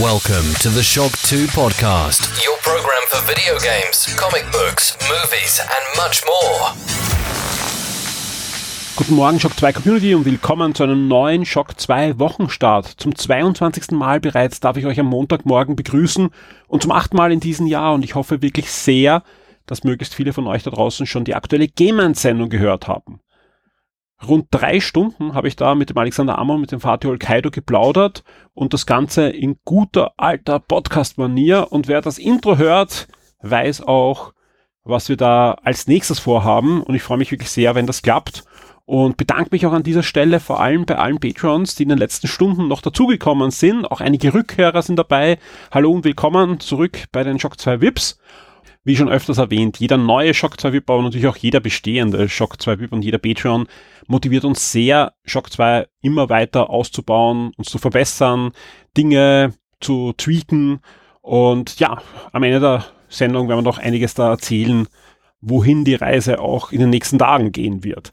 Welcome to the Shock 2 podcast, your program for video games, comic books, movies, and much more. Guten Morgen, Shock 2 Community und willkommen zu einem neuen Shock 2 Wochenstart. Zum 22. Mal bereits darf ich euch am Montagmorgen begrüßen und zum achten Mal in diesem Jahr und ich hoffe wirklich sehr, dass möglichst viele von euch da draußen schon die aktuelle Game-Sendung gehört haben. Rund drei Stunden habe ich da mit dem Alexander Ammer, mit dem Fatih Olkaido geplaudert und das Ganze in guter alter Podcast-Manier. Und wer das Intro hört, weiß auch, was wir da als nächstes vorhaben. Und ich freue mich wirklich sehr, wenn das klappt. Und bedanke mich auch an dieser Stelle vor allem bei allen Patrons, die in den letzten Stunden noch dazugekommen sind. Auch einige Rückhörer sind dabei. Hallo und willkommen zurück bei den Shock 2 Vips wie schon öfters erwähnt, jeder neue Shock 2 VIP, aber natürlich auch jeder bestehende Shock 2 VIP und jeder Patreon motiviert uns sehr, Shock 2 immer weiter auszubauen, uns zu verbessern, Dinge zu tweaken und ja, am Ende der Sendung werden wir noch einiges da erzählen, wohin die Reise auch in den nächsten Tagen gehen wird.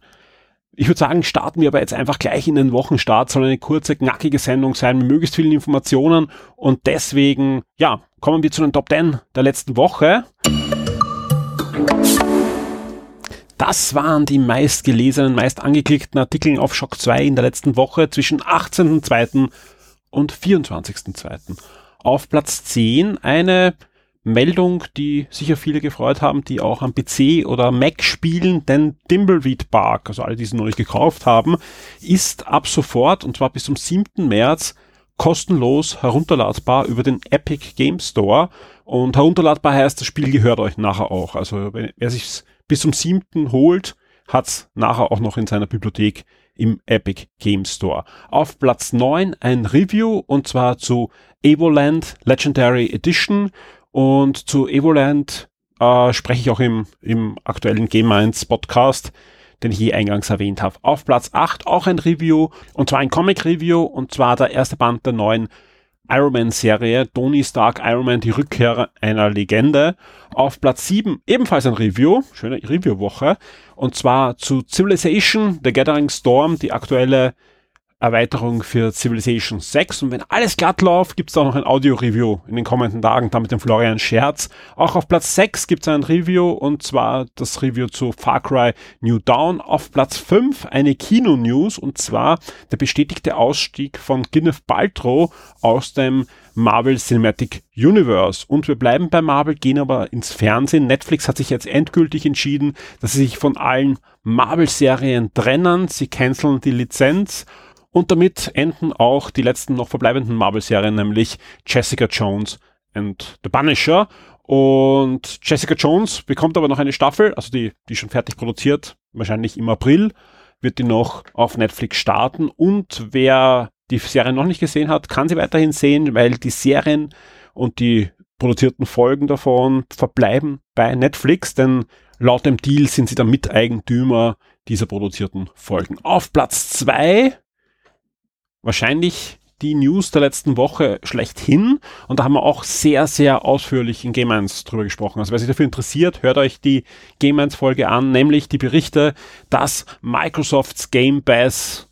Ich würde sagen, starten wir aber jetzt einfach gleich in den Wochenstart. Soll eine kurze, knackige Sendung sein mit möglichst vielen Informationen. Und deswegen, ja, kommen wir zu den Top 10 der letzten Woche. Das waren die meistgelesenen, meist angeklickten Artikel auf Shock 2 in der letzten Woche zwischen 18.02. und 24.02. Auf Platz 10 eine Meldung, die sicher viele gefreut haben, die auch am PC oder Mac spielen, denn Dimbleweed Park, also alle, die es noch nicht gekauft haben, ist ab sofort und zwar bis zum 7. März kostenlos herunterladbar über den Epic Game Store und herunterladbar heißt, das Spiel gehört euch nachher auch. Also wenn, wer sich bis zum 7. holt, hat's nachher auch noch in seiner Bibliothek im Epic Game Store. Auf Platz 9 ein Review und zwar zu Evoland Legendary Edition und zu Evoland äh, spreche ich auch im, im aktuellen Game Minds Podcast, den ich hier eingangs erwähnt habe. Auf Platz 8 auch ein Review, und zwar ein Comic-Review, und zwar der erste Band der neuen Iron Man-Serie, Tony Stark Iron Man, die Rückkehr einer Legende. Auf Platz 7 ebenfalls ein Review, schöne Review-Woche, und zwar zu Civilization, The Gathering Storm, die aktuelle Erweiterung für Civilization 6. Und wenn alles glatt läuft, gibt es auch noch ein Audio-Review in den kommenden Tagen, da mit dem Florian Scherz. Auch auf Platz 6 gibt es ein Review und zwar das Review zu Far Cry New Dawn. Auf Platz 5 eine Kino-News und zwar der bestätigte Ausstieg von Gwyneth Paltrow aus dem Marvel Cinematic Universe. Und wir bleiben bei Marvel, gehen aber ins Fernsehen. Netflix hat sich jetzt endgültig entschieden, dass sie sich von allen Marvel-Serien trennen. Sie canceln die Lizenz und damit enden auch die letzten noch verbleibenden Marvel-Serien, nämlich Jessica Jones and The Punisher. Und Jessica Jones bekommt aber noch eine Staffel, also die, die schon fertig produziert, wahrscheinlich im April, wird die noch auf Netflix starten. Und wer die Serie noch nicht gesehen hat, kann sie weiterhin sehen, weil die Serien und die produzierten Folgen davon verbleiben bei Netflix, denn laut dem Deal sind sie der Miteigentümer dieser produzierten Folgen. Auf Platz zwei wahrscheinlich die News der letzten Woche schlechthin. Und da haben wir auch sehr, sehr ausführlich in Game 1 drüber gesprochen. Also wer sich dafür interessiert, hört euch die Game 1 Folge an, nämlich die Berichte, dass Microsofts Game Pass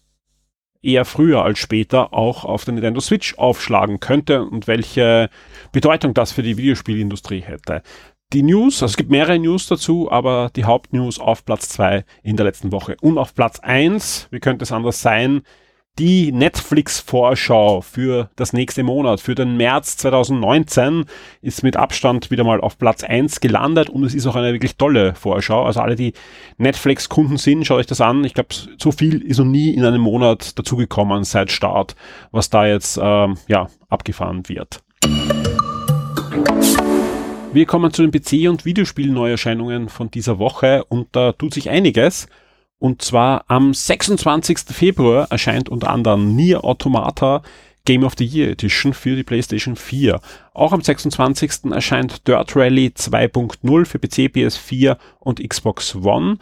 eher früher als später auch auf der Nintendo Switch aufschlagen könnte und welche Bedeutung das für die Videospielindustrie hätte. Die News, also es gibt mehrere News dazu, aber die Hauptnews auf Platz 2 in der letzten Woche. Und auf Platz 1, wie könnte es anders sein, die Netflix-Vorschau für das nächste Monat, für den März 2019, ist mit Abstand wieder mal auf Platz 1 gelandet und es ist auch eine wirklich tolle Vorschau. Also alle, die Netflix-Kunden sind, schaut euch das an. Ich glaube, so viel ist noch nie in einem Monat dazugekommen seit Start, was da jetzt ähm, ja, abgefahren wird. Wir kommen zu den PC- und Videospiel-Neuerscheinungen von dieser Woche und da tut sich einiges. Und zwar am 26. Februar erscheint unter anderem Nier Automata Game of the Year Edition für die PlayStation 4. Auch am 26. erscheint Dirt Rally 2.0 für PC, PS4 und Xbox One.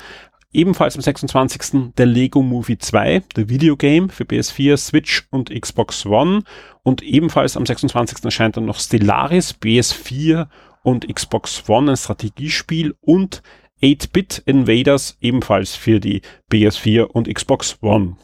Ebenfalls am 26. der Lego Movie 2, der Videogame für PS4, Switch und Xbox One. Und ebenfalls am 26. erscheint dann noch Stellaris, PS4 und Xbox One, ein Strategiespiel und 8-Bit Invaders ebenfalls für die PS4 und Xbox One.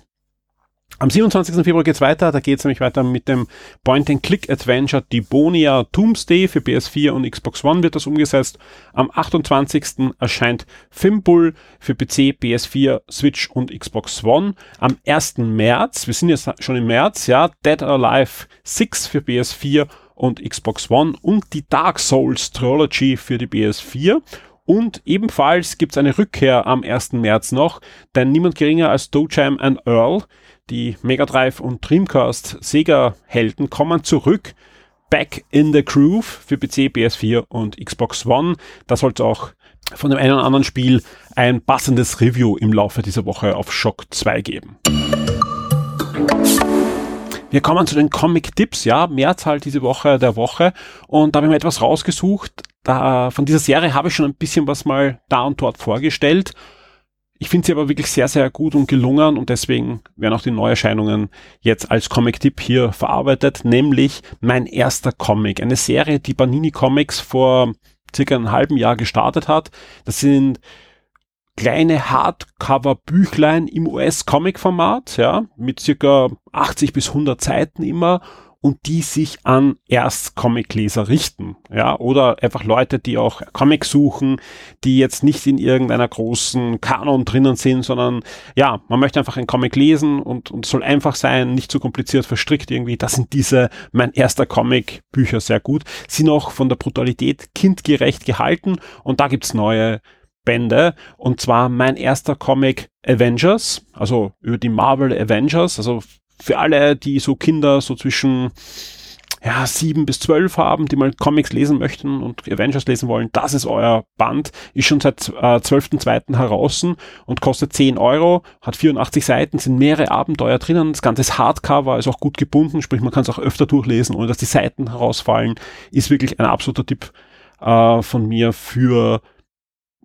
Am 27. Februar geht's weiter, da geht's nämlich weiter mit dem Point-and-Click-Adventure Debonia Doomsday für PS4 und Xbox One wird das umgesetzt. Am 28. erscheint Fimbul für PC, PS4, Switch und Xbox One. Am 1. März, wir sind jetzt schon im März, ja, Dead or Alive 6 für PS4 und Xbox One und die Dark Souls Trilogy für die PS4 und ebenfalls gibt's eine Rückkehr am 1. März noch, denn niemand geringer als Dojam and Earl die Mega Drive und Dreamcast Sega-Helden kommen zurück. Back in the Groove für PC, PS4 und Xbox One. Da sollte auch von dem einen oder anderen Spiel ein passendes Review im Laufe dieser Woche auf Shock 2 geben. Wir kommen zu den Comic-Tipps, ja, Mehrzahl diese Woche der Woche und da habe ich mir etwas rausgesucht. Da, von dieser Serie habe ich schon ein bisschen was mal da und dort vorgestellt ich finde sie aber wirklich sehr, sehr gut und gelungen und deswegen werden auch die Neuerscheinungen jetzt als Comic-Tipp hier verarbeitet, nämlich mein erster Comic. Eine Serie, die Panini Comics vor circa einem halben Jahr gestartet hat. Das sind kleine Hardcover-Büchlein im US-Comic-Format, ja, mit circa 80 bis 100 Seiten immer und die sich an Erst-Comic-Leser richten. Ja, oder einfach Leute, die auch Comics suchen, die jetzt nicht in irgendeiner großen Kanon drinnen sind, sondern ja, man möchte einfach einen Comic lesen und, und soll einfach sein, nicht zu kompliziert verstrickt irgendwie. Das sind diese, mein erster Comic Bücher sehr gut. Sind auch von der Brutalität kindgerecht gehalten und da gibt's neue Bände und zwar mein erster Comic Avengers, also über die Marvel Avengers, also für alle, die so Kinder so zwischen ja, sieben bis zwölf haben, die mal Comics lesen möchten und Avengers lesen wollen, das ist euer Band. Ist schon seit äh, 12.2. heraus und kostet 10 Euro, hat 84 Seiten, sind mehrere Abenteuer drinnen. Das Ganze ist Hardcover, ist auch gut gebunden, sprich man kann es auch öfter durchlesen, ohne dass die Seiten herausfallen. Ist wirklich ein absoluter Tipp äh, von mir für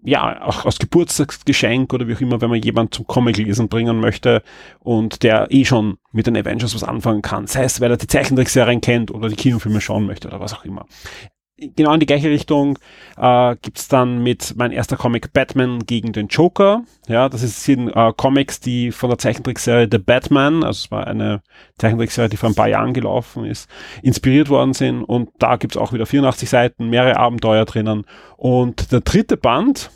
ja, auch als Geburtstagsgeschenk oder wie auch immer, wenn man jemand zum Comic lesen bringen möchte und der eh schon mit den Avengers was anfangen kann, sei es, weil er die Zeichentrickserien kennt oder die Kinofilme schauen möchte oder was auch immer. Genau in die gleiche Richtung äh, gibt dann mit mein erster Comic Batman gegen den Joker. Ja, das ist, sind äh, Comics, die von der Zeichentrickserie The Batman, also es war eine Zeichentrickserie, die vor ein paar Jahren gelaufen ist, inspiriert worden sind. Und da gibt's auch wieder 84 Seiten, mehrere Abenteuer drinnen. Und der dritte Band,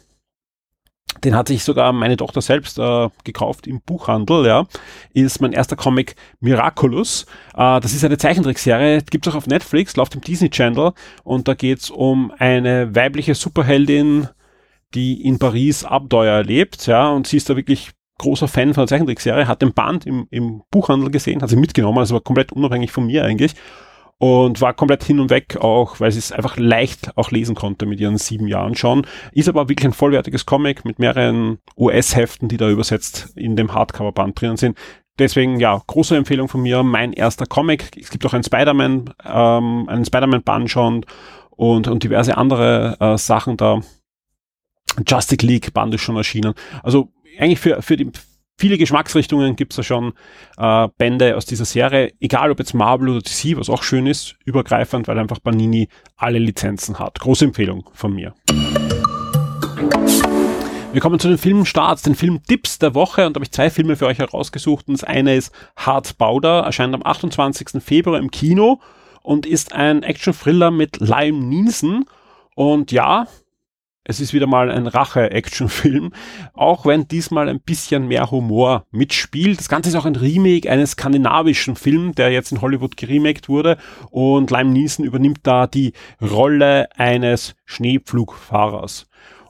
den hat sich sogar meine Tochter selbst äh, gekauft im Buchhandel, ja, ist mein erster Comic Miraculous. Äh, das ist eine Zeichentrickserie, gibt's auch auf Netflix, läuft im Disney Channel. Und da geht's um eine weibliche Superheldin, die in Paris Abenteuer erlebt, ja, und sie ist da wirklich großer Fan von der Zeichentrickserie, hat den Band im, im Buchhandel gesehen, hat sie mitgenommen, also war komplett unabhängig von mir eigentlich und war komplett hin und weg auch, weil sie es einfach leicht auch lesen konnte mit ihren sieben Jahren schon. Ist aber wirklich ein vollwertiges Comic mit mehreren US-Heften, die da übersetzt in dem Hardcover-Band drinnen sind. Deswegen, ja, große Empfehlung von mir, mein erster Comic. Es gibt auch einen Spider-Man, ähm, einen Spider-Man-Band schon und, und diverse andere äh, Sachen da. Justice League Band ist schon erschienen. Also eigentlich für, für die, viele Geschmacksrichtungen gibt es da schon äh, Bände aus dieser Serie, egal ob jetzt Marvel oder DC, was auch schön ist, übergreifend, weil einfach Panini alle Lizenzen hat. Große Empfehlung von mir. Wir kommen zu den Filmstarts, den Filmtipps der Woche und da habe ich zwei Filme für euch herausgesucht. Und das eine ist Hard Bauder, erscheint am 28. Februar im Kino und ist ein Action-Thriller mit Liam Neeson. Und ja, es ist wieder mal ein Rache-Action-Film, auch wenn diesmal ein bisschen mehr Humor mitspielt. Das Ganze ist auch ein Remake eines skandinavischen Films, der jetzt in Hollywood geremaked wurde und Lime Neeson übernimmt da die Rolle eines Schneepflugfahrers.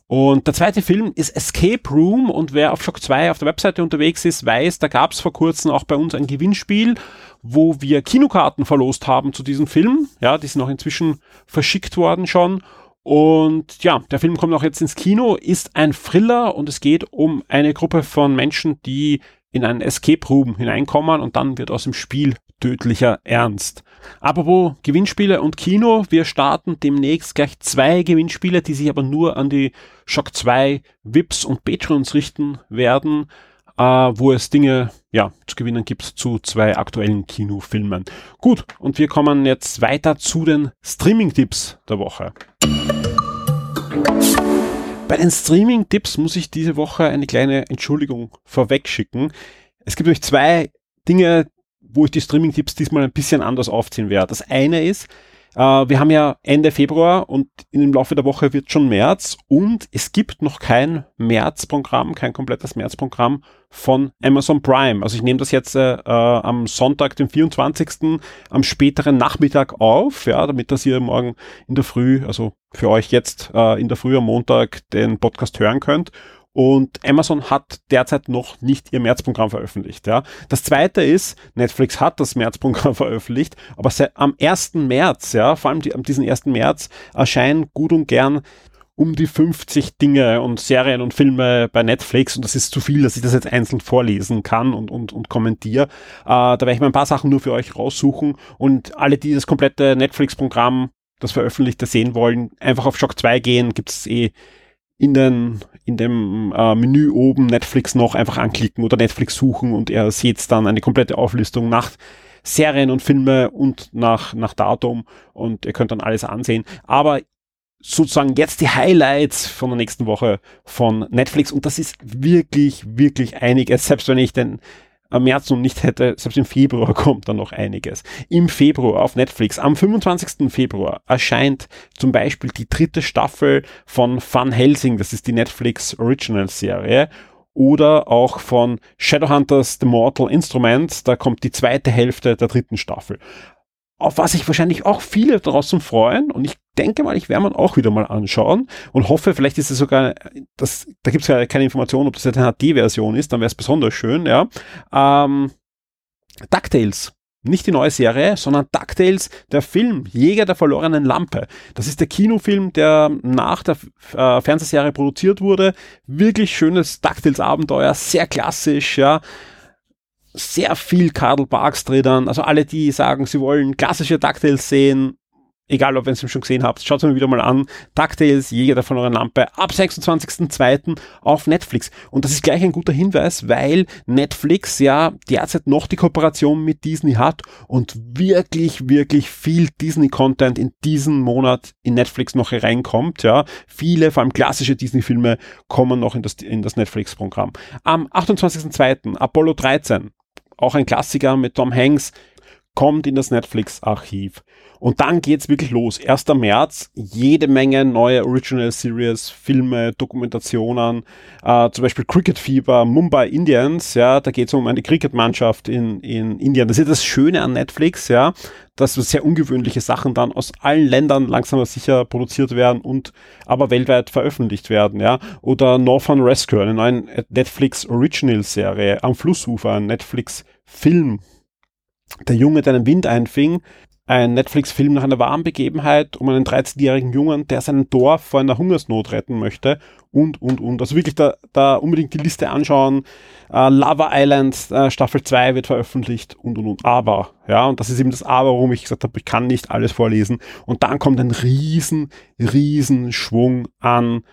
Und der zweite Film ist Escape Room und wer auf Shock 2 auf der Webseite unterwegs ist, weiß, da gab es vor kurzem auch bei uns ein Gewinnspiel, wo wir Kinokarten verlost haben zu diesem Film. Ja, die sind auch inzwischen verschickt worden schon. Und ja, der Film kommt auch jetzt ins Kino, ist ein Thriller und es geht um eine Gruppe von Menschen, die in einen Escape Room hineinkommen und dann wird aus dem Spiel tödlicher Ernst. Apropos Gewinnspiele und Kino, wir starten demnächst gleich zwei Gewinnspiele, die sich aber nur an die Shock 2 VIPs und Patrons richten werden, äh, wo es Dinge ja, zu gewinnen gibt zu zwei aktuellen Kinofilmen. Gut, und wir kommen jetzt weiter zu den Streaming-Tipps der Woche. Bei den Streaming-Tipps muss ich diese Woche eine kleine Entschuldigung vorwegschicken. Es gibt nämlich zwei Dinge, wo ich die Streaming-Tipps diesmal ein bisschen anders aufziehen werde. Das eine ist, äh, wir haben ja Ende Februar und im Laufe der Woche wird schon März und es gibt noch kein Märzprogramm, kein komplettes Märzprogramm von Amazon Prime. Also ich nehme das jetzt äh, äh, am Sonntag, den 24. am späteren Nachmittag auf, ja, damit das ihr morgen in der Früh, also für euch jetzt äh, in der Früh am Montag den Podcast hören könnt. Und Amazon hat derzeit noch nicht ihr Märzprogramm veröffentlicht. Ja. Das zweite ist, Netflix hat das Märzprogramm veröffentlicht, aber am 1. März, ja, vor allem die, am diesen 1. März, erscheinen gut und gern um die 50 Dinge und Serien und Filme bei Netflix und das ist zu viel, dass ich das jetzt einzeln vorlesen kann und, und, und kommentiere. Äh, da werde ich mal ein paar Sachen nur für euch raussuchen und alle, die das komplette Netflix-Programm, das veröffentlichte, sehen wollen, einfach auf Shock 2 gehen, gibt es eh in, den, in dem äh, Menü oben Netflix noch einfach anklicken oder Netflix suchen und ihr seht dann eine komplette Auflistung nach Serien und Filme und nach, nach Datum und ihr könnt dann alles ansehen. Aber sozusagen jetzt die Highlights von der nächsten Woche von Netflix und das ist wirklich, wirklich einiges, selbst wenn ich den am März noch nicht hätte, selbst im Februar kommt dann noch einiges. Im Februar auf Netflix, am 25. Februar erscheint zum Beispiel die dritte Staffel von Van Helsing, das ist die Netflix Original Serie. Oder auch von Shadowhunters The Mortal Instrument, da kommt die zweite Hälfte der dritten Staffel auf was sich wahrscheinlich auch viele draußen freuen. Und ich denke mal, ich werde mir auch wieder mal anschauen und hoffe, vielleicht ist es sogar, das, da gibt es ja keine Information, ob das jetzt eine HD-Version ist, dann wäre es besonders schön, ja. Ähm, DuckTales. Nicht die neue Serie, sondern DuckTales, der Film Jäger der verlorenen Lampe. Das ist der Kinofilm, der nach der äh, Fernsehserie produziert wurde. Wirklich schönes DuckTales-Abenteuer, sehr klassisch, ja sehr viel Cardle Parks drin. Also alle, die sagen, sie wollen klassische DuckTales sehen, egal ob ihr es schon gesehen habt, schaut es mir wieder mal an. DuckTales, Jäger der verlorenen Lampe, ab 26.02. auf Netflix. Und das ist gleich ein guter Hinweis, weil Netflix ja derzeit noch die Kooperation mit Disney hat und wirklich, wirklich viel Disney-Content in diesem Monat in Netflix noch reinkommt. Ja, viele, vor allem klassische Disney-Filme kommen noch in das, in das Netflix-Programm. Am 28.02. Apollo 13 auch ein Klassiker mit Tom Hanks, kommt in das Netflix-Archiv. Und dann geht's wirklich los. 1. März, jede Menge neue Original Series, Filme, Dokumentationen, äh, zum Beispiel Cricket Fever, Mumbai Indians, ja, da geht's um eine Cricket-Mannschaft in, in Indien. Das ist das Schöne an Netflix, ja, dass sehr ungewöhnliche Sachen dann aus allen Ländern langsam aber sicher produziert werden und aber weltweit veröffentlicht werden, ja. Oder Northern Rescue, eine neue Netflix Original Serie am Flussufer, ein Netflix Film der Junge, der einen Wind einfing, ein Netflix-Film nach einer wahren Begebenheit um einen 13-jährigen Jungen, der sein Dorf vor einer Hungersnot retten möchte und, und, und. Also wirklich da, da unbedingt die Liste anschauen. Uh, Lava Island uh, Staffel 2 wird veröffentlicht und, und, und. Aber, ja, und das ist eben das Aber, warum ich gesagt habe, ich kann nicht alles vorlesen. Und dann kommt ein riesen, riesen Schwung an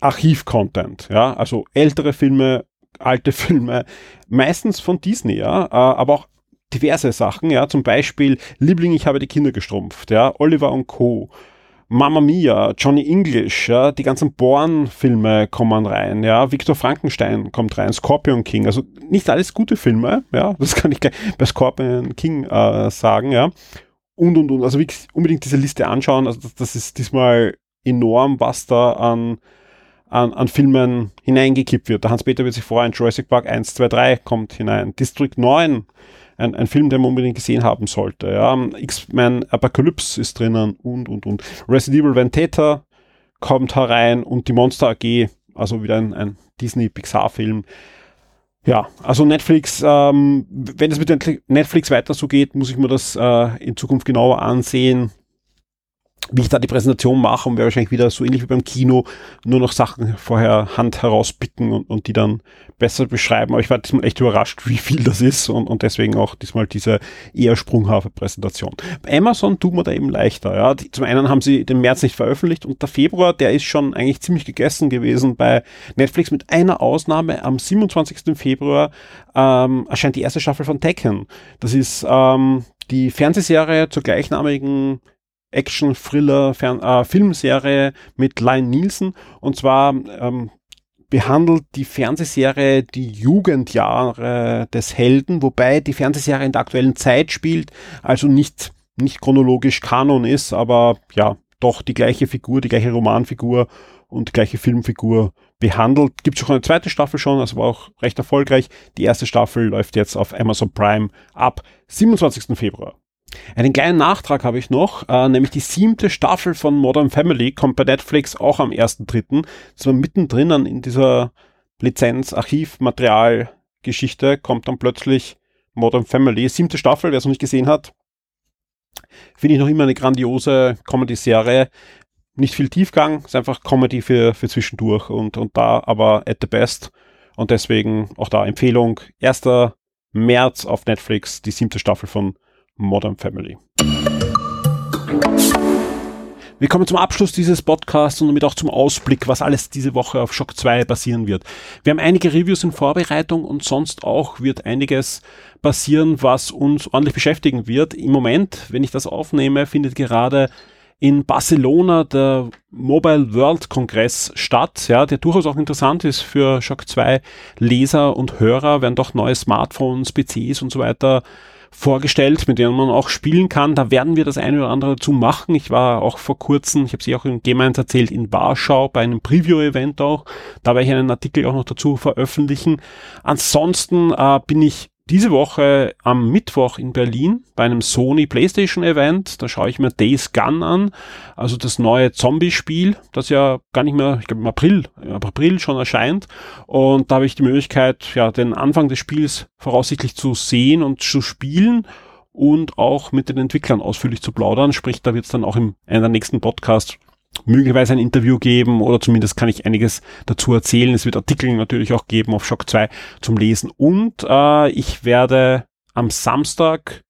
Archiv-Content, ja, also ältere Filme, alte Filme, meistens von Disney, ja, uh, aber auch diverse Sachen, ja, zum Beispiel Liebling, ich habe die Kinder gestrumpft, ja, Oliver und Co., Mamma Mia, Johnny English, ja, die ganzen Born-Filme kommen rein, ja, Victor Frankenstein kommt rein, Scorpion King, also nicht alles gute Filme, ja, das kann ich gleich bei Scorpion King äh, sagen, ja, und und und, also wirklich unbedingt diese Liste anschauen, also das, das ist diesmal enorm, was da an, an, an Filmen hineingekippt wird. Der Hans-Peter wird sich freuen, Jurassic Park 1, 2, 3 kommt hinein, District 9 ein, ein Film, den man unbedingt gesehen haben sollte. Ja. X-Men Apocalypse ist drinnen und, und, und. Resident Evil Vendetta kommt herein und die Monster AG, also wieder ein, ein Disney-Pixar-Film. Ja, also Netflix, ähm, wenn es mit Netflix weiter so geht, muss ich mir das äh, in Zukunft genauer ansehen wie ich da die Präsentation mache und werde wahrscheinlich wieder so ähnlich wie beim Kino nur noch Sachen vorher Hand herauspicken und, und die dann besser beschreiben. Aber ich war diesmal echt überrascht, wie viel das ist und, und deswegen auch diesmal diese eher sprunghafe Präsentation. Bei Amazon tut man da eben leichter. Ja. Die, zum einen haben sie den März nicht veröffentlicht und der Februar, der ist schon eigentlich ziemlich gegessen gewesen bei Netflix mit einer Ausnahme. Am 27. Februar ähm, erscheint die erste Staffel von Tekken. Das ist ähm, die Fernsehserie zur gleichnamigen Action-Thriller-Filmserie äh, mit Lion Nielsen. Und zwar ähm, behandelt die Fernsehserie die Jugendjahre des Helden, wobei die Fernsehserie in der aktuellen Zeit spielt, also nicht, nicht chronologisch Kanon ist, aber ja, doch die gleiche Figur, die gleiche Romanfigur und die gleiche Filmfigur behandelt. Gibt es auch eine zweite Staffel schon, also war auch recht erfolgreich. Die erste Staffel läuft jetzt auf Amazon Prime ab 27. Februar. Einen kleinen Nachtrag habe ich noch, äh, nämlich die siebte Staffel von Modern Family kommt bei Netflix auch am 1.3. So mittendrin in dieser Lizenz-Archiv-Material-Geschichte kommt dann plötzlich Modern Family. Siebte Staffel, wer es noch nicht gesehen hat, finde ich noch immer eine grandiose Comedy-Serie. Nicht viel Tiefgang, ist einfach Comedy für, für zwischendurch und, und da aber at the best. Und deswegen auch da Empfehlung. 1. März auf Netflix, die siebte Staffel von Modern Family. Wir kommen zum Abschluss dieses Podcasts und damit auch zum Ausblick, was alles diese Woche auf Shock 2 passieren wird. Wir haben einige Reviews in Vorbereitung und sonst auch wird einiges passieren, was uns ordentlich beschäftigen wird. Im Moment, wenn ich das aufnehme, findet gerade in Barcelona der Mobile World Kongress statt, ja, der durchaus auch interessant ist für Shock 2 Leser und Hörer, werden doch neue Smartphones, PCs und so weiter vorgestellt, mit denen man auch spielen kann. Da werden wir das eine oder andere dazu machen. Ich war auch vor kurzem, ich habe sie auch Game 1 erzählt, in Warschau bei einem Preview-Event auch. Da werde ich einen Artikel auch noch dazu veröffentlichen. Ansonsten äh, bin ich diese Woche am Mittwoch in Berlin bei einem Sony PlayStation Event. Da schaue ich mir Days Gone an, also das neue Zombie-Spiel, das ja gar nicht mehr, ich glaube im April, im April schon erscheint. Und da habe ich die Möglichkeit, ja, den Anfang des Spiels voraussichtlich zu sehen und zu spielen und auch mit den Entwicklern ausführlich zu plaudern. Sprich, da wird es dann auch in der nächsten Podcasts möglicherweise ein Interview geben oder zumindest kann ich einiges dazu erzählen. Es wird Artikel natürlich auch geben auf Shock 2 zum Lesen und äh, ich werde am Samstag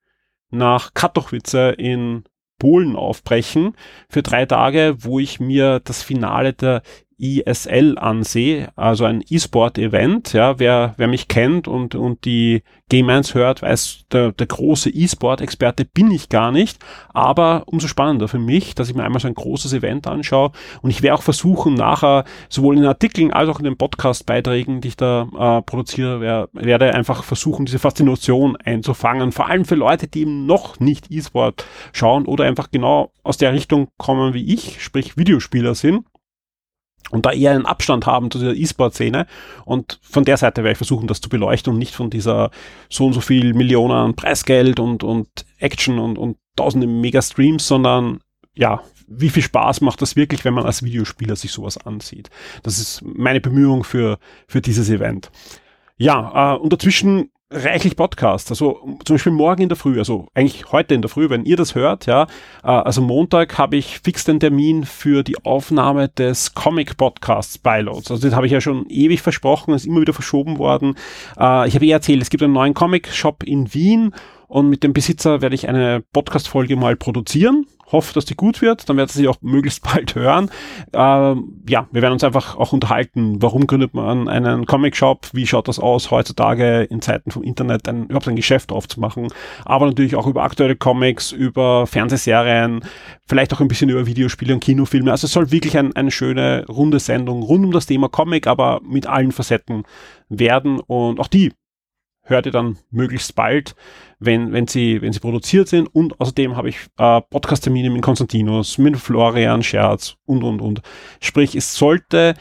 nach Katowice in Polen aufbrechen für drei Tage, wo ich mir das Finale der ISL ansehe, also ein E-Sport-Event. Ja, wer, wer mich kennt und, und die Game 1 hört, weiß, der, der große E-Sport-Experte bin ich gar nicht. Aber umso spannender für mich, dass ich mir einmal so ein großes Event anschaue. Und ich werde auch versuchen, nachher sowohl in Artikeln als auch in den Podcast-Beiträgen, die ich da äh, produziere, wer, werde einfach versuchen, diese Faszination einzufangen. Vor allem für Leute, die eben noch nicht E-Sport schauen oder einfach genau aus der Richtung kommen wie ich, sprich Videospieler sind und da eher einen Abstand haben zu dieser E-Sport-Szene. Und von der Seite werde ich versuchen, das zu beleuchten und nicht von dieser so und so viel Millionen Preisgeld und, und Action und, und tausende Mega-Streams, sondern ja, wie viel Spaß macht das wirklich, wenn man als Videospieler sich sowas ansieht? Das ist meine Bemühung für, für dieses Event. Ja, äh, und dazwischen reichlich Podcasts. Also zum Beispiel morgen in der Früh, also eigentlich heute in der Früh, wenn ihr das hört, ja, äh, also Montag habe ich fix den Termin für die Aufnahme des Comic Podcasts Pilots. Also das habe ich ja schon ewig versprochen, ist immer wieder verschoben worden. Äh, ich habe eh erzählt, es gibt einen neuen Comic Shop in Wien und mit dem Besitzer werde ich eine Podcast-Folge mal produzieren hoffe, dass die gut wird. Dann werdet ihr sie auch möglichst bald hören. Ähm, ja, wir werden uns einfach auch unterhalten. Warum gründet man einen Comic-Shop? Wie schaut das aus, heutzutage in Zeiten vom Internet ein, überhaupt ein Geschäft aufzumachen? Aber natürlich auch über aktuelle Comics, über Fernsehserien, vielleicht auch ein bisschen über Videospiele und Kinofilme. Also es soll wirklich ein, eine schöne, runde Sendung rund um das Thema Comic, aber mit allen Facetten werden. Und auch die hört ihr dann möglichst bald, wenn, wenn, sie, wenn sie produziert sind. Und außerdem habe ich äh, Podcast-Termine mit Konstantinos, mit Florian Scherz und, und, und. Sprich, es sollte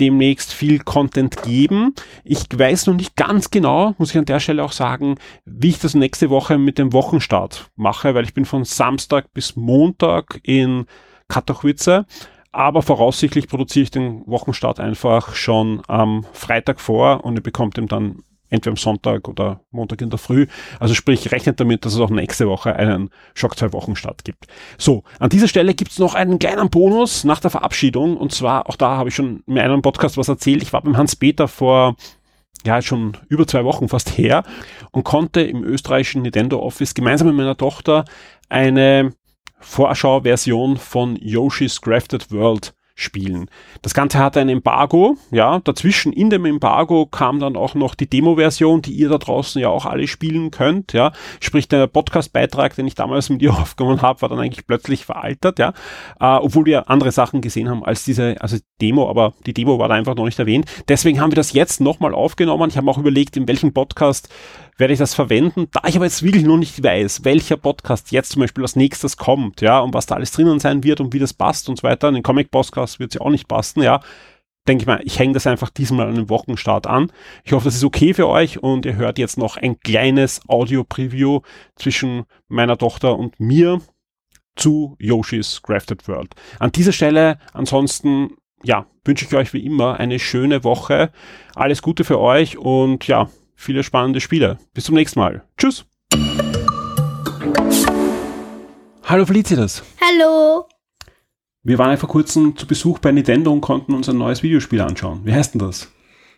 demnächst viel Content geben. Ich weiß noch nicht ganz genau, muss ich an der Stelle auch sagen, wie ich das nächste Woche mit dem Wochenstart mache, weil ich bin von Samstag bis Montag in Katowice. Aber voraussichtlich produziere ich den Wochenstart einfach schon am Freitag vor und ihr bekommt ihn dann entweder am Sonntag oder Montag in der Früh. Also sprich, rechnet damit, dass es auch nächste Woche einen Schock zwei Wochen Start gibt. So, an dieser Stelle gibt's noch einen kleinen Bonus nach der Verabschiedung. Und zwar, auch da habe ich schon in einem Podcast was erzählt. Ich war beim Hans-Peter vor ja, schon über zwei Wochen fast her und konnte im österreichischen Nintendo Office gemeinsam mit meiner Tochter eine Vorschau-Version von Yoshi's Crafted World spielen. Das Ganze hatte ein Embargo, ja, dazwischen in dem Embargo kam dann auch noch die Demo-Version, die ihr da draußen ja auch alle spielen könnt, ja. Sprich, der Podcast-Beitrag, den ich damals mit ihr aufgenommen habe, war dann eigentlich plötzlich veraltert, ja. Äh, obwohl wir andere Sachen gesehen haben als diese, also Demo, aber die Demo war da einfach noch nicht erwähnt. Deswegen haben wir das jetzt nochmal aufgenommen. Ich habe auch überlegt, in welchem Podcast werde ich das verwenden. Da ich aber jetzt wirklich noch nicht weiß, welcher Podcast jetzt zum Beispiel als nächstes kommt, ja, und was da alles drinnen sein wird und wie das passt und so weiter. In den Comic-Podcast wird es ja auch nicht passen, ja. Denke ich mal, ich hänge das einfach diesmal an den Wochenstart an. Ich hoffe, das ist okay für euch und ihr hört jetzt noch ein kleines Audio-Preview zwischen meiner Tochter und mir zu Yoshi's Crafted World. An dieser Stelle ansonsten ja, wünsche ich euch wie immer eine schöne Woche. Alles Gute für euch und ja, viele spannende Spiele. Bis zum nächsten Mal. Tschüss. Hallo Felicitas. Hallo. Wir waren ja vor kurzem zu Besuch bei Nintendo und konnten uns ein neues Videospiel anschauen. Wie heißt denn das?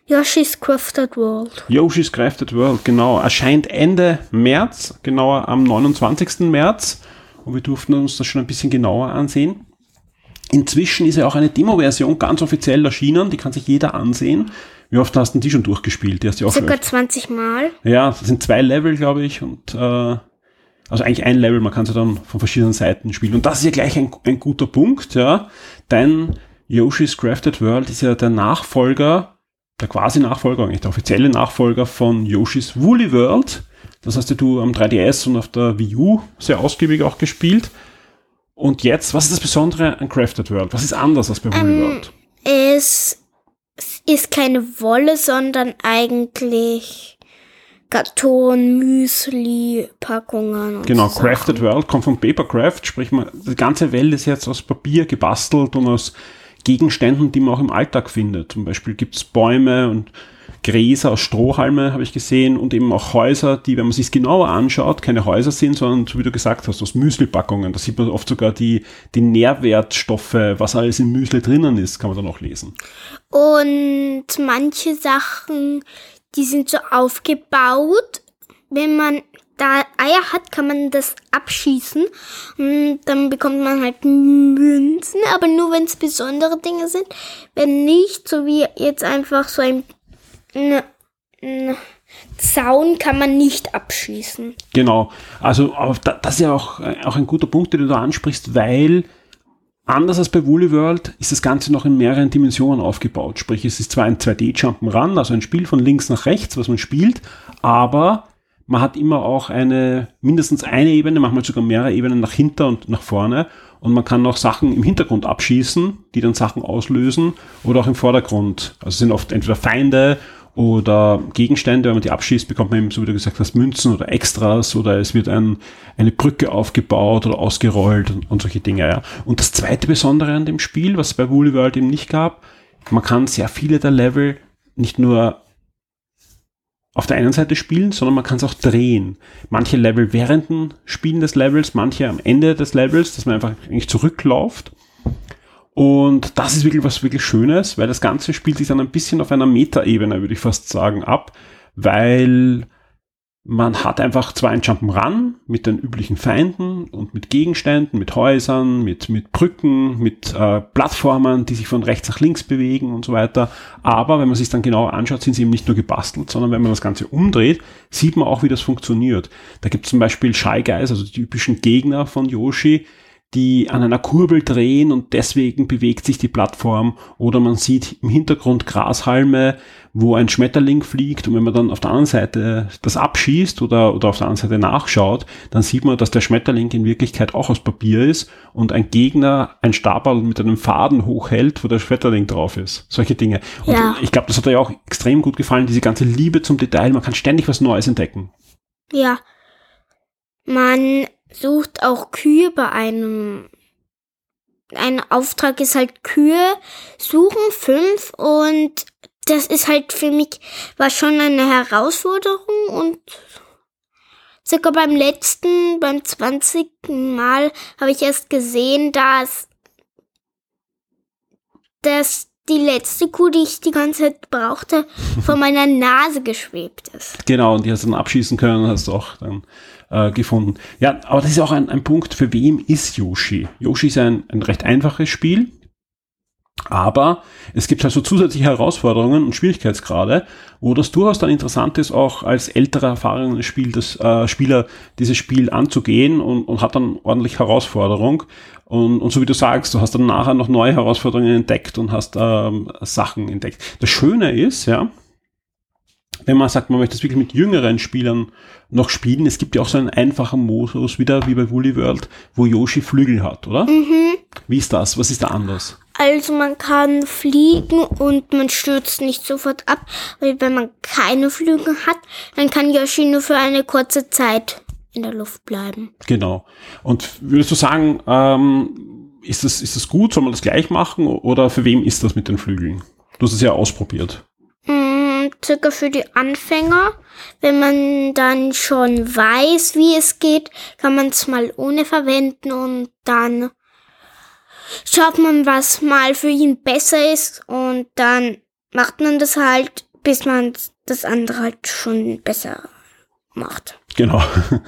Yoshi's Crafted World. Yoshi's Crafted World, genau. Erscheint Ende März, genauer am 29. März. Und wir durften uns das schon ein bisschen genauer ansehen. Inzwischen ist ja auch eine Demo-Version ganz offiziell erschienen, die kann sich jeder ansehen. Wie oft hast du die schon durchgespielt? Die hast du auch Circa 20 Mal. Ja, das sind zwei Level, glaube ich, und äh, also eigentlich ein Level, man kann sie dann von verschiedenen Seiten spielen. Und das ist ja gleich ein, ein guter Punkt, ja. Denn Yoshi's Crafted World ist ja der Nachfolger, der quasi Nachfolger, eigentlich der offizielle Nachfolger von Yoshi's Woolly World. Das hast du am 3DS und auf der Wii U sehr ausgiebig auch gespielt. Und jetzt, was ist das Besondere an Crafted World? Was ist anders als bei Woolly Ähm, World? Es ist keine Wolle, sondern eigentlich Karton, Müsli, Packungen. Und Genau, so Crafted Sachen. World kommt von Papercraft, sprich man, die ganze Welt ist jetzt aus Papier gebastelt und aus Gegenständen, die man auch im Alltag findet. Zum Beispiel gibt's Bäume und Gräser Strohhalme, habe ich gesehen, und eben auch Häuser, die, wenn man sich genauer anschaut, keine Häuser sind, sondern, so wie du gesagt hast, aus Müslipackungen. Da sieht man oft sogar die, die Nährwertstoffe, was alles im Müsli drinnen ist, kann man dann auch lesen. Und manche Sachen, die sind so aufgebaut. Wenn man da Eier hat, kann man das abschießen. Und dann bekommt man halt Münzen, aber nur wenn es besondere Dinge sind. Wenn nicht, so wie jetzt einfach so ein Zaun, kann man nicht abschießen. Genau. Also, das ist ja auch, auch ein guter Punkt, den du da ansprichst, weil anders als bei Woolly World ist das Ganze noch in mehreren Dimensionen aufgebaut. Sprich, es ist zwar ein 2D-Jump'n'Run, also ein Spiel von links nach rechts, was man spielt, aber man hat immer auch eine, mindestens eine Ebene, manchmal sogar mehrere Ebenen nach hinten und nach vorne. Und man kann auch Sachen im Hintergrund abschießen, die dann Sachen auslösen oder auch im Vordergrund. Also sind oft entweder Feinde oder Gegenstände, wenn man die abschießt, bekommt man eben, so wie du gesagt hast, Münzen oder Extras oder es wird ein, eine Brücke aufgebaut oder ausgerollt und, und solche Dinge. Ja. Und das zweite Besondere an dem Spiel, was es bei Woolly World eben nicht gab, man kann sehr viele der Level nicht nur auf der einen Seite spielen, sondern man kann es auch drehen. Manche Level während dem Spielen des Levels, manche am Ende des Levels, dass man einfach eigentlich zurückläuft. Und das ist wirklich was wirklich Schönes, weil das Ganze spielt sich dann ein bisschen auf einer Metaebene, würde ich fast sagen, ab, weil man hat einfach zwar ein Jump'n'Run mit den üblichen Feinden und mit Gegenständen, mit Häusern, mit, mit Brücken, mit äh, Plattformen, die sich von rechts nach links bewegen und so weiter. Aber wenn man sich dann genauer anschaut, sind sie eben nicht nur gebastelt, sondern wenn man das Ganze umdreht, sieht man auch, wie das funktioniert. Da gibt es zum Beispiel Shy Guys, also die typischen Gegner von Yoshi, die an einer Kurbel drehen und deswegen bewegt sich die Plattform oder man sieht im Hintergrund Grashalme, wo ein Schmetterling fliegt und wenn man dann auf der anderen Seite das abschießt oder, oder auf der anderen Seite nachschaut, dann sieht man, dass der Schmetterling in Wirklichkeit auch aus Papier ist und ein Gegner ein Stabal mit einem Faden hochhält, wo der Schmetterling drauf ist. Solche Dinge. Und Ja. ich glaube, das hat euch auch extrem gut gefallen, diese ganze Liebe zum Detail. Man kann ständig was Neues entdecken. Ja. Man sucht auch Kühe bei einem. Ein Auftrag ist halt Kühe suchen, fünf, und das ist halt für mich, war schon eine Herausforderung und sogar beim letzten, beim 20. Mal habe ich erst gesehen, dass, dass die letzte Kuh, die ich die ganze Zeit brauchte, vor meiner Nase geschwebt ist. Genau, und die hast du dann abschießen können, hast du auch dann äh, gefunden. Ja, aber das ist auch ein, ein Punkt, für wem ist Yoshi? Yoshi ist ein, ein recht einfaches Spiel. Aber es gibt halt so zusätzliche Herausforderungen und Schwierigkeitsgrade, wo das durchaus dann interessant ist, auch als älterer, erfahrener Spiel, äh, Spieler dieses Spiel anzugehen und, und hat dann ordentlich Herausforderung. Und, und so wie du sagst, du hast dann nachher noch neue Herausforderungen entdeckt und hast ähm, Sachen entdeckt. Das Schöne ist, ja, wenn man sagt, man möchte es wirklich mit jüngeren Spielern noch spielen, es gibt ja auch so einen einfachen Modus, wieder wie bei Woolly World, wo Yoshi Flügel hat, oder? Mhm. Wie ist das? Was ist da anders? Also man kann fliegen und man stürzt nicht sofort ab, weil wenn man keine Flügel hat, dann kann Yoshi nur für eine kurze Zeit in der Luft bleiben. Genau. Und würdest du sagen, ähm, ist, das, ist das gut? Soll man das gleich machen? Oder für wem ist das mit den Flügeln? Du hast es ja ausprobiert. Circa für die Anfänger. Wenn man dann schon weiß, wie es geht, kann man es mal ohne verwenden und dann schaut man, was mal für ihn besser ist und dann macht man das halt, bis man das andere halt schon besser macht. Genau.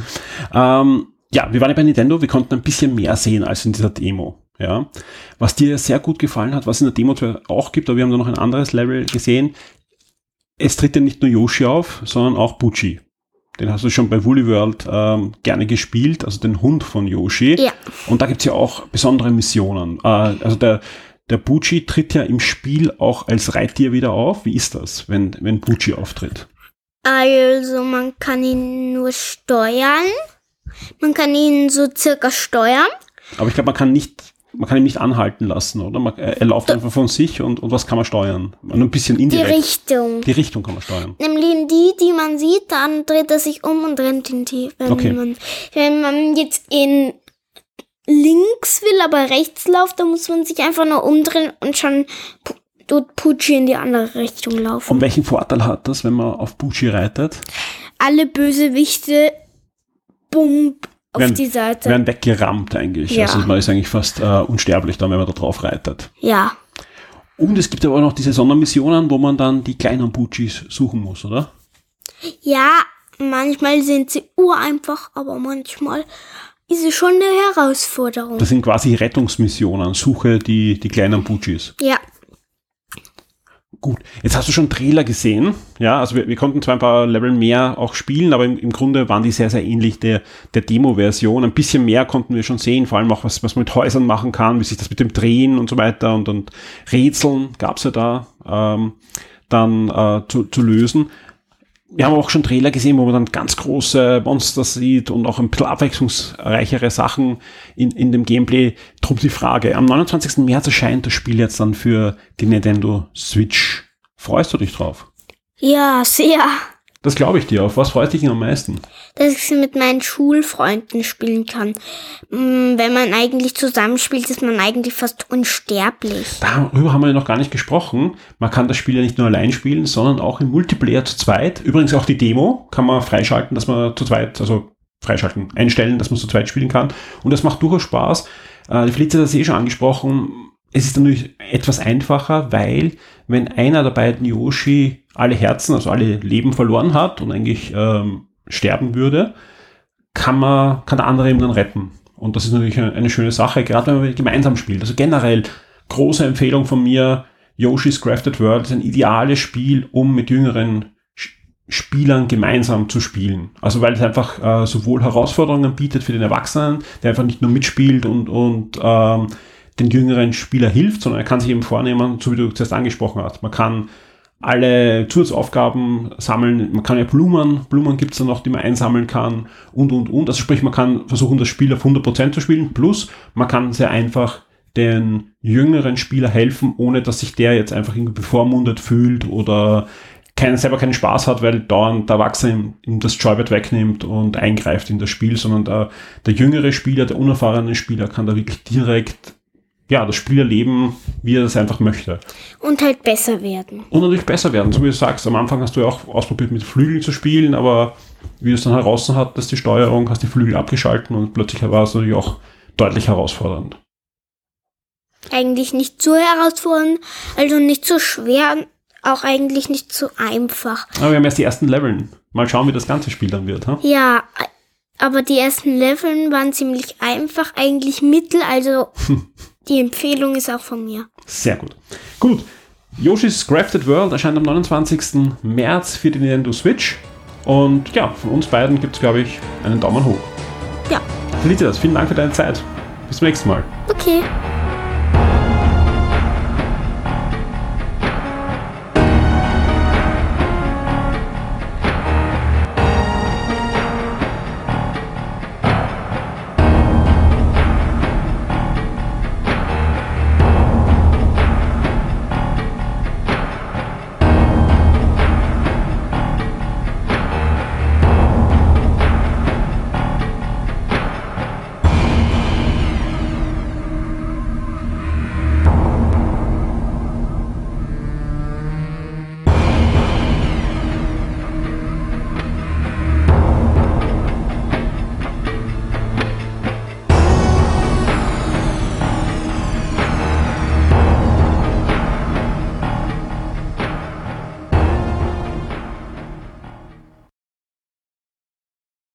ähm, ja, wir waren ja bei Nintendo, wir konnten ein bisschen mehr sehen als in dieser Demo. Ja, was dir sehr gut gefallen hat, was in der Demo auch gibt, aber wir haben da noch ein anderes Level gesehen. Es tritt ja nicht nur Yoshi auf, sondern auch Bucci. Den hast du schon bei Woolly World ähm, gerne gespielt, also den Hund von Yoshi. Ja. Und da gibt's ja auch besondere Missionen. Äh, also der, der Bucci tritt ja im Spiel auch als Reittier wieder auf. Wie ist das, wenn, wenn Bucci auftritt? Also man kann ihn nur steuern. Man kann ihn so circa steuern. Aber ich glaube, man kann nicht, man kann ihn nicht anhalten lassen, oder? Man, er, er läuft einfach von sich und, und was kann man steuern? Ein bisschen Die indirekt. Richtung. Die Richtung kann man steuern. Nämlich in die, die man sieht, dann dreht er sich um und rennt in die. Wenn, Okay. man, wenn man jetzt in links will, aber rechts läuft, dann muss man sich einfach nur umdrehen und schon tut Pucci in die andere Richtung laufen. Und welchen Vorteil hat das, wenn man auf Bucci reitet? Alle Bösewichte, bumm, auf Werden- die Seite. Werden weggerammt eigentlich. Ja. Also man ist eigentlich fast äh, unsterblich dann, wenn man da drauf reitet. ja. Und es gibt aber auch noch diese Sondermissionen, wo man dann die kleinen Buccis suchen muss, oder? Ja, manchmal sind sie ureinfach, aber manchmal ist es schon eine Herausforderung. Das sind quasi Rettungsmissionen. Suche die, die kleinen Buccis. ja. Gut, jetzt hast du schon Trailer gesehen. Ja, also wir, wir konnten zwar ein paar Level mehr auch spielen, aber im, im Grunde waren die sehr, sehr ähnlich der, der Demo-Version. Ein bisschen mehr konnten wir schon sehen, vor allem auch was, was man mit Häusern machen kann, wie sich das mit dem Drehen und so weiter und, und Rätseln gab's ja da ähm, dann äh, zu, zu lösen. Wir haben auch schon Trailer gesehen, wo man dann ganz große Monster sieht und auch ein bisschen abwechslungsreichere Sachen in, in dem Gameplay. Drum die Frage, am 29. März erscheint das Spiel jetzt dann für die Nintendo Switch. Freust du dich drauf? Ja, sehr. Das glaube ich dir. Auf was freust du dich denn am meisten? Dass ich sie mit meinen Schulfreunden spielen kann. Mm, Wenn man eigentlich zusammenspielt, ist man eigentlich fast unsterblich. Darüber haben wir ja noch gar nicht gesprochen. Man kann das Spiel ja nicht nur allein spielen, sondern auch im Multiplayer zu zweit. Übrigens auch die Demo kann man freischalten, dass man zu zweit, also freischalten, einstellen, dass man zu zweit spielen kann. Und das macht durchaus Spaß. Äh, die Felicia hat das eh schon angesprochen. Es ist natürlich etwas einfacher, weil wenn einer der beiden Yoshi alle Herzen, also alle Leben verloren hat und eigentlich ähm, sterben würde, kann man, kann der andere ihm dann retten. Und das ist natürlich eine, schöne Sache, gerade wenn man gemeinsam spielt. Also generell große Empfehlung von mir, Yoshi's Crafted World ist ein ideales Spiel, um mit jüngeren Spielern gemeinsam zu spielen. Also weil es einfach äh, sowohl Herausforderungen bietet für den Erwachsenen, der einfach nicht nur mitspielt und, und ähm, den jüngeren Spieler hilft, sondern er kann sich eben vornehmen, so wie du zuerst angesprochen hast. Man kann alle Zusatzaufgaben sammeln. Man kann ja Blumen, Blumen gibt es dann noch, die man einsammeln kann und, und, und. Also sprich, man kann versuchen, das Spiel auf 100% zu spielen. Plus, man kann sehr einfach den jüngeren Spieler helfen, ohne dass sich der jetzt einfach irgendwie bevormundet fühlt oder keinen, selber keinen Spaß hat, weil dauernd der Erwachsene ihm, das Joybett wegnimmt und eingreift in das Spiel, sondern der, der jüngere Spieler, der unerfahrene Spieler kann da wirklich direkt ja, das Spiel erleben, wie er das einfach möchte. Und halt besser werden. Und natürlich besser werden, so wie du sagst. Am Anfang hast du ja auch ausprobiert, mit Flügeln zu spielen, aber wie du es dann heraus hattest, die Steuerung, hast die Flügel abgeschalten und plötzlich war es natürlich auch deutlich herausfordernd. Eigentlich nicht so herausfordernd, also nicht so schwer, auch eigentlich nicht so einfach. Aber wir haben erst die ersten Leveln. Mal schauen, wie das ganze Spiel dann wird. Ha? Ja, aber die ersten Leveln waren ziemlich einfach, eigentlich mittel, also die Empfehlung ist auch von mir. Sehr gut. Gut. Yoshi's Crafted World erscheint am 29. März für die Nintendo Switch. Und ja, von uns beiden gibt es, glaube ich, einen Daumen hoch. Ja. Felicitas, vielen Dank für deine Zeit. Bis zum nächsten Mal. Okay.